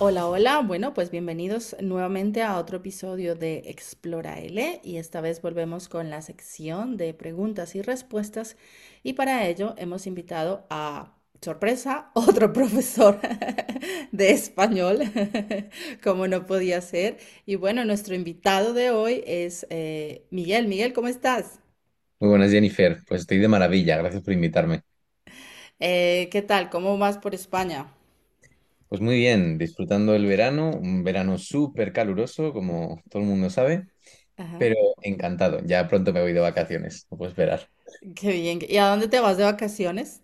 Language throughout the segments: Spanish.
Hola, hola. Bueno, pues bienvenidos nuevamente a otro episodio de Explora L y esta vez volvemos con la sección de preguntas y respuestas y para ello hemos invitado a sorpresa otro profesor de español, como no podía ser. Y bueno, nuestro invitado de hoy es eh, Miguel. Miguel, ¿cómo estás? Muy buenas, Jennifer. Pues estoy de maravilla. Gracias por invitarme. Eh, ¿qué tal? ¿Cómo vas por España? Pues muy bien, disfrutando el verano, un verano súper caluroso, como todo el mundo sabe, Ajá. pero encantado. Ya pronto me voy de vacaciones, no puedo esperar. Qué bien. ¿Y a dónde te vas de vacaciones?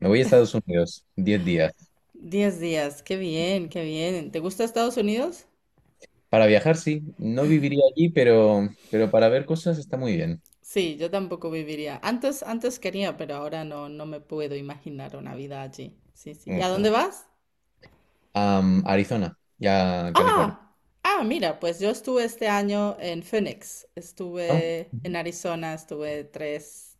Me voy a Estados Unidos, 10 días. Diez días, qué bien, qué bien. ¿Te gusta Estados Unidos? Para viajar, sí. No viviría allí, pero, pero para ver cosas está muy bien. Sí, yo tampoco viviría. Antes, antes quería, pero ahora no, no me puedo imaginar una vida allí. Sí, sí. ¿Y a Ujú. dónde vas? Am, Arizona, ya California. Ah, ah, mira, pues yo estuve este año en Phoenix. Ah, Estuve en Arizona, estuve tres,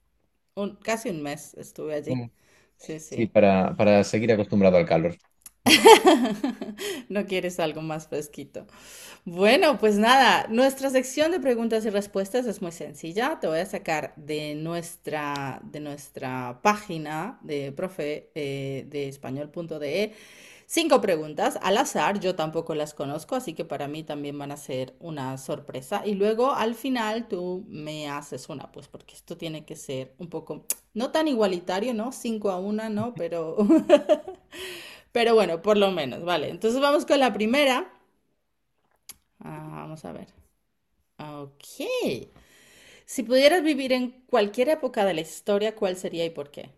un, casi un mes estuve allí. ujú. Sí, Sí, sí. para, para seguir acostumbrado al calor. No quieres algo más fresquito. Bueno, pues nada, nuestra sección de preguntas y respuestas es muy sencilla. Te voy a sacar de nuestra, de nuestra página de profe eh, de español.de cinco preguntas al azar. Yo tampoco las conozco, así que para mí también van a ser una sorpresa. Y luego al final tú me haces una, pues porque esto tiene que ser un poco, no tan igualitario, ¿no? Cinco a una, ¿no? Pero, pero bueno, por lo menos, vale. Entonces vamos con la primera. Ah, vamos a ver. Ok. Si pudieras vivir en cualquier época de la historia, ¿cuál sería y por qué?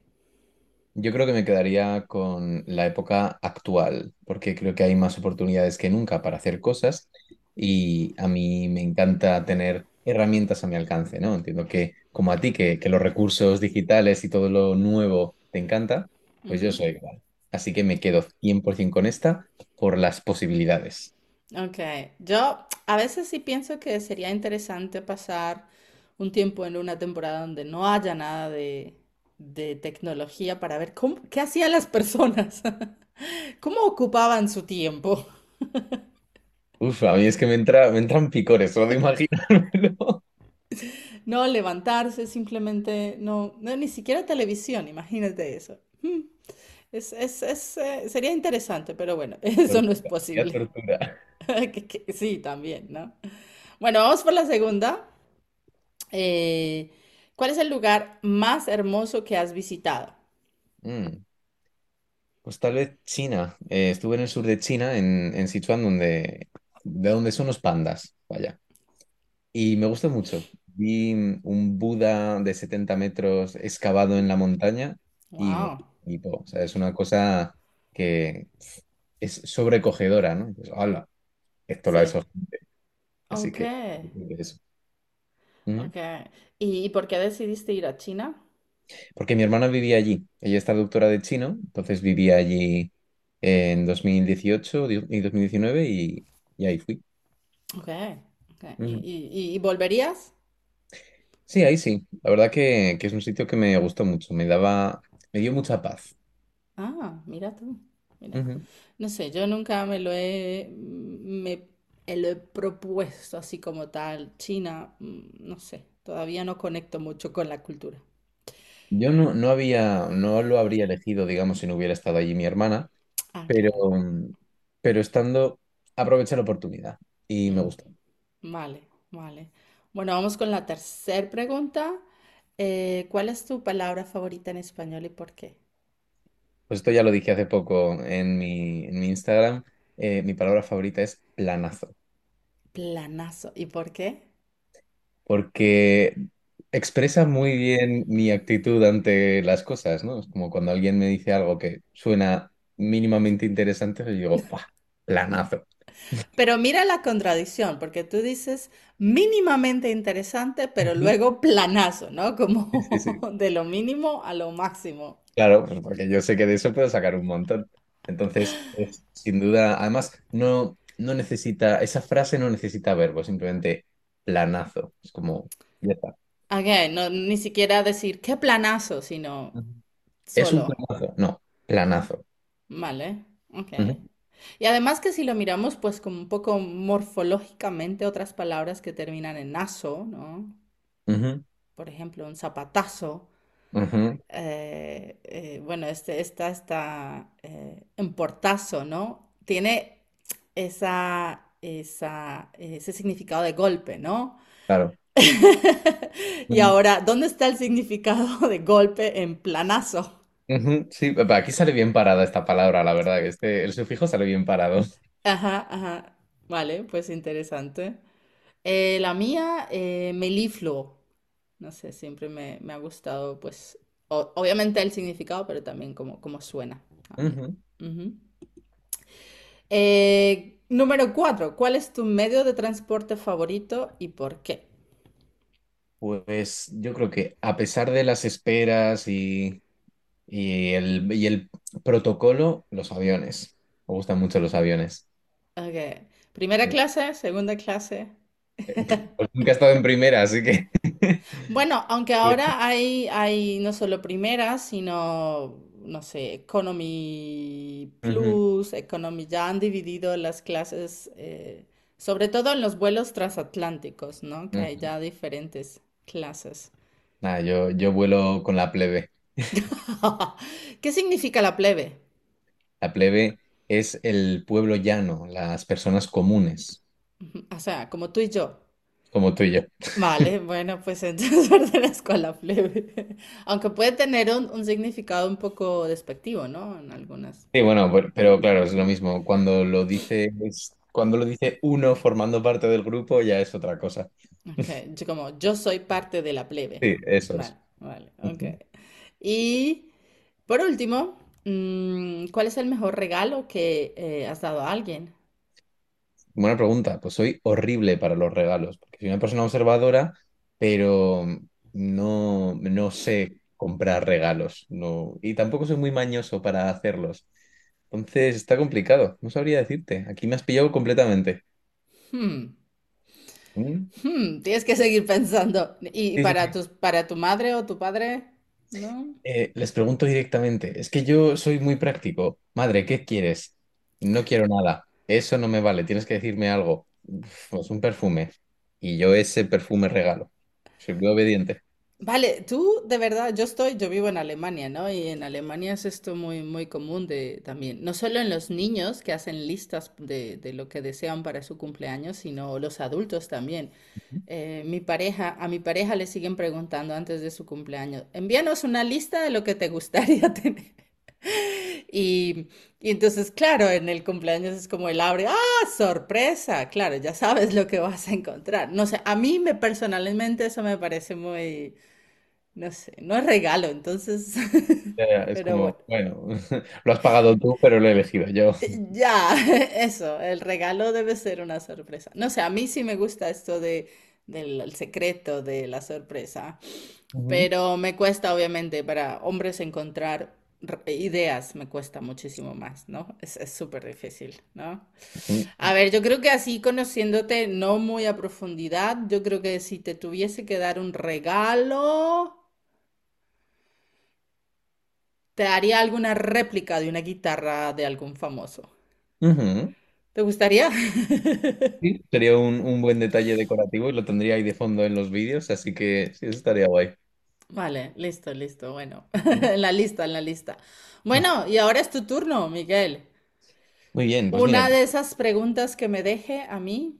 Yo creo que me quedaría con la época actual, porque creo que hay más oportunidades que nunca para hacer cosas y a mí me encanta tener herramientas a mi alcance, ¿no? Entiendo que como a ti, que, que los recursos digitales y todo lo nuevo te encanta, pues yo soy igual. Así que me quedo 100% con esta por las posibilidades. Ok, yo a veces sí pienso que sería interesante pasar un tiempo en una temporada donde no haya nada de, de tecnología para ver cómo, qué hacían las personas, cómo ocupaban su tiempo. Uf, a mí es que me entra, me entran picores solo de imaginármelo. No levantarse, simplemente no, no, ni siquiera televisión, imagínate eso. Hmm, Es, es, es, eh, sería interesante, pero bueno, eso no es Tortura, sería posible. tortura. Que- que- sí, también, ¿no? Bueno, vamos por la segunda. Eh, ¿cuál es el lugar más hermoso que has visitado? Mm, Pues tal vez China. Eh, estuve en el sur de China, en, en Sichuan, donde, de donde son los pandas, vaya. Y me gustó mucho. Vi un Buda de 70 metros excavado en la montaña y Wow, flipó. O sea, es una cosa que es sobrecogedora, ¿no? Pues, ¡hala! Esto lo ha hecho gente. Así Ok, que eso. Ujú. ok. ¿Y, y por qué decidiste ir a China? Porque mi hermana vivía allí. Ella es traductora de chino, entonces vivía allí en 2018 di- y 2019 y, y ahí fui. Ok, ok. ¿Y, Ujú. y- y- y volverías? Sí, ahí sí. La verdad que, que es un sitio que me gustó mucho. Me daba, me dio mucha paz. Ah, mira tú, mira. Ujú. No sé, yo nunca me lo he, me, eh, lo he propuesto así como tal. China, mm, no sé, todavía no conecto mucho con la cultura. Yo no, no había, no lo habría elegido, digamos, si no hubiera estado allí mi hermana, Ah, pero, claro. pero estando, aproveché la oportunidad y me Mm, gustó. vale, vale. Bueno, vamos con la tercera pregunta. Eh, ¿cuál es tu palabra favorita en español y por qué? Pues esto ya lo dije hace poco en mi, en mi Instagram. Eh, mi palabra favorita es planazo. Planazo. ¿Y por qué? porque expresa muy bien mi actitud ante las cosas, ¿no? Es como cuando alguien me dice algo que suena mínimamente interesante, yo digo, ¡buah! Planazo. Pero mira la contradicción, porque tú dices mínimamente interesante, pero luego planazo, ¿no? Sí, sí, Como sí. de lo mínimo a lo máximo. Claro, pues porque yo sé que de eso puedo sacar un montón. Entonces, es, sin duda, además, no, no necesita, esa frase no necesita verbo, simplemente planazo. Es como, ya está. Ok, no, ni siquiera decir qué planazo, sino. ¿Es un planazo? No, planazo. Vale, ok. Y además que si lo miramos, pues como un poco morfológicamente, otras palabras que terminan en azo, ¿no? Por ejemplo, un zapatazo. eh, eh, bueno, este, esta está eh, en portazo, ¿no? Tiene esa, esa, ese significado de golpe, ¿no? Claro. Y ahora, ¿dónde está el significado de golpe en planazo? Sí, pa- aquí sale bien parada esta palabra, la verdad, que este, el sufijo sale bien parado. Ajá, ajá. Vale, pues interesante. Eh, la mía, eh, melifluo. No sé, siempre me, me ha gustado, pues, o- obviamente el significado, pero también como, como suena. Ujú. Ujú. Eh, número cuatro, ¿cuál es tu medio de transporte favorito y por qué? Pues yo creo que a pesar de las esperas y, y el, y el protocolo, los aviones. Me gustan mucho los aviones. Ok. Primera clase, segunda clase. Pues nunca he estado en primera, así que... Bueno, aunque ahora hay, hay no solo primeras, sino, no sé, Economy Ujú, Plus, Economy, ya han dividido las clases, eh, sobre todo en los vuelos transatlánticos, ¿no? Que hay ujú. ya diferentes clases. Nada, yo, yo vuelo con la plebe. ¿Qué significa la plebe? La plebe es el pueblo llano, las personas comunes, O sea, como tú y yo. como tú y yo. Vale, bueno, pues entonces pertenezco a la plebe. Aunque puede tener un, un significado un poco despectivo, ¿no? En algunas. Sí, bueno, pero, pero claro, es lo mismo. Cuando lo dices, cuando lo dice uno formando parte del grupo, ya es otra cosa. Ok, yo como yo soy parte de la plebe. Sí, eso Vale, es. vale, ok. Y por último, mm, ¿cuál es el mejor regalo que eh, has dado a alguien? Buena pregunta. Pues soy horrible para los regalos, porque soy una persona observadora, pero no, no sé comprar regalos. No, y tampoco soy muy mañoso para hacerlos. Entonces está complicado. No sabría decirte. Aquí me has pillado completamente. Hmm, ¿Mm? hmm, tienes que seguir pensando. ¿Y Sí, sí, para sí. tus, para tu madre o tu padre? Eh, les pregunto directamente. Es que yo soy muy práctico. Madre, ¿qué quieres? No quiero nada. Eso no me vale. Tienes que decirme algo. Pues un perfume. Y yo ese perfume regalo. Soy muy obediente. Vale, tú de verdad, yo estoy, yo vivo en Alemania, ¿no? Y en Alemania es esto muy, muy común de también, no solo en los niños que hacen listas de, de lo que desean para su cumpleaños, sino los adultos también. Eh, mi pareja, a mi pareja le siguen preguntando antes de su cumpleaños, envíanos una lista de lo que te gustaría tener. Y, y entonces, claro, en el cumpleaños es como el abre, ¡ah, sorpresa! Claro, ya sabes lo que vas a encontrar. No sé, a mí me personalmente eso me parece muy, no sé, no es regalo, entonces, Ya, ya, Es pero como, bueno, lo has pagado tú, pero lo he elegido yo. Ya, eso, el regalo debe ser una sorpresa. No sé, a mí sí me gusta esto de, del el secreto de la sorpresa, pero me cuesta obviamente para hombres encontrar ideas, me cuesta muchísimo más, ¿no? Es, súper difícil, ¿no? A ver, yo creo que así conociéndote no muy a profundidad, yo creo que si te tuviese que dar un regalo, te daría alguna réplica de una guitarra de algún famoso. ¿Te gustaría? Sí, sería un, un buen detalle decorativo y lo tendría ahí de fondo en los vídeos, así que sí, estaría guay. Vale, listo, listo. Bueno, en la lista, en la lista. Bueno, y ahora es tu turno, Miguel. Muy bien, pues mira, Una de esas preguntas que me deje a mí.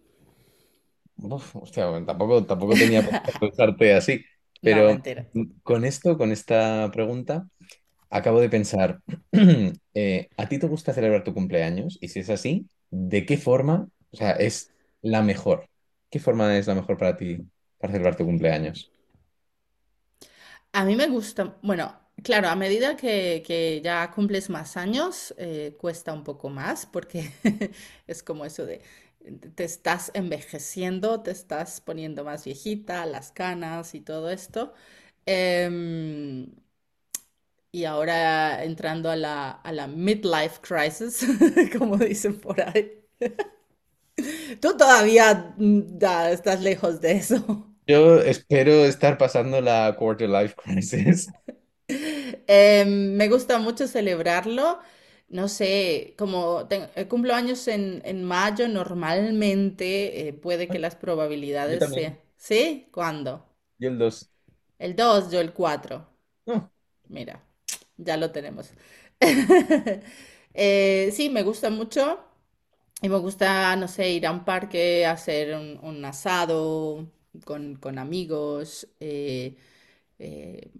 uf, hostia, bueno, tampoco, tampoco tenía pensado pensarte así, No, pero mentira. con esto, con esta pregunta, acabo de pensar, eh, ¿a ti te gusta celebrar tu cumpleaños? Y si es así, ¿de qué forma, o sea, es la mejor? ¿Qué forma es la mejor para ti para celebrar tu cumpleaños? A mí me gusta, bueno, claro, a medida que, que ya cumples más años, eh, cuesta un poco más porque es como eso de, te estás envejeciendo, te estás poniendo más viejita, las canas y todo esto. Em, y ahora entrando a la, a la midlife crisis, como dicen por ahí. Tú todavía mm, estás lejos de eso. Yo espero estar pasando la quarter life crisis. Eh, me gusta mucho celebrarlo. No sé, como te- eh, cumplo años en, en mayo, normalmente eh, puede que las probabilidades sean... ¿Sí? ¿Cuándo? Yo el dos El 2, yo el 4. No, Mira, ya lo tenemos. Eh, sí, me gusta mucho y me gusta, no sé, ir a un parque, hacer un, un asado con, con amigos. eh, eh,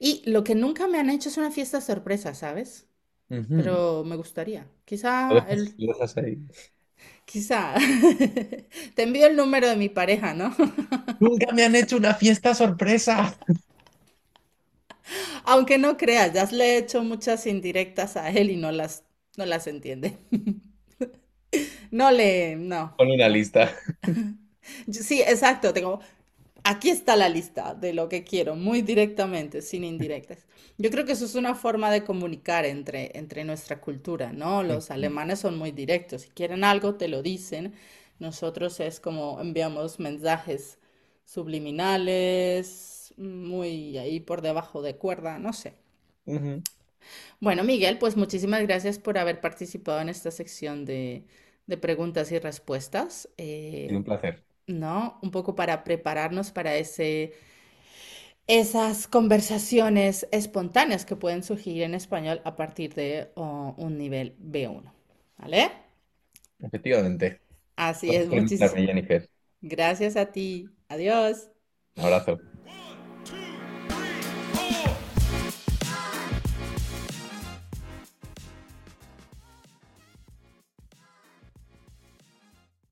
y lo que nunca me han hecho es una fiesta sorpresa, ¿sabes? Pero me gustaría. Quizá el, lo dejas ahí. quizá. Te envío el número de mi pareja, ¿no? Nunca me han hecho una fiesta sorpresa. Aunque no creas, ya le he hecho muchas indirectas a él y no las, no las entiende. No le, no. Con una lista. Sí, exacto. Tengo, aquí está la lista de lo que quiero, muy directamente, sin indirectas. Yo creo que eso es una forma de comunicar entre, entre nuestra cultura, ¿no? Los alemanes son muy directos. Si quieren algo, te lo dicen. Nosotros es como enviamos mensajes subliminales, muy ahí por debajo de cuerda, no sé. Bueno, Miguel, pues muchísimas gracias por haber participado en esta sección de, de preguntas y respuestas. Eh, un placer. ¿No? Un poco para prepararnos para ese, esas conversaciones espontáneas que pueden surgir en español a partir de oh, un nivel B1, ¿vale? Efectivamente. Así es, Gracias muchísimas Jennifer. gracias a ti. Adiós. Un abrazo.